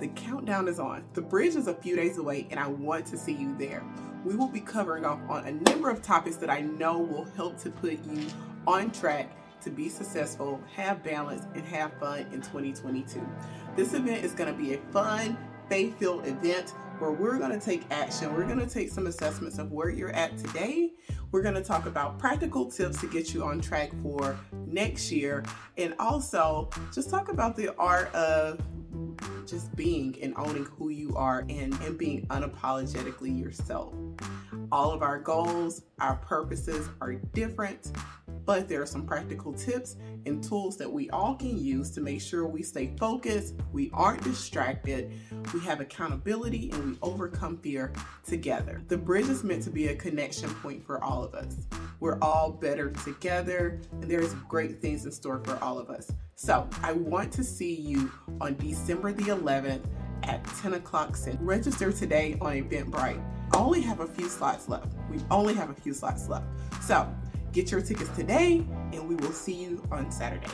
The countdown is on. The bridge is a few days away, and I want to see you there. We will be covering off on a number of topics that I know will help to put you on track to be successful, have balance, and have fun in 2022. This event is going to be a fun, faith filled event where we're going to take action. We're going to take some assessments of where you're at today. We're going to talk about practical tips to get you on track for next year, and also just talk about the art of just being and owning who you are and, and being unapologetically yourself. All of our goals, our purposes are different, but there are some practical tips and tools that we all can use to make sure we stay focused, we aren't distracted, we have accountability, and we overcome fear together. The bridge is meant to be a connection point for all of us. We're all better together, and there's great things in store for all of us. So I want to see you on December the 11th at 10 o'clock. Register today on Eventbrite. Only have a few slots left. We only have a few slots left. So get your tickets today, and we will see you on Saturday.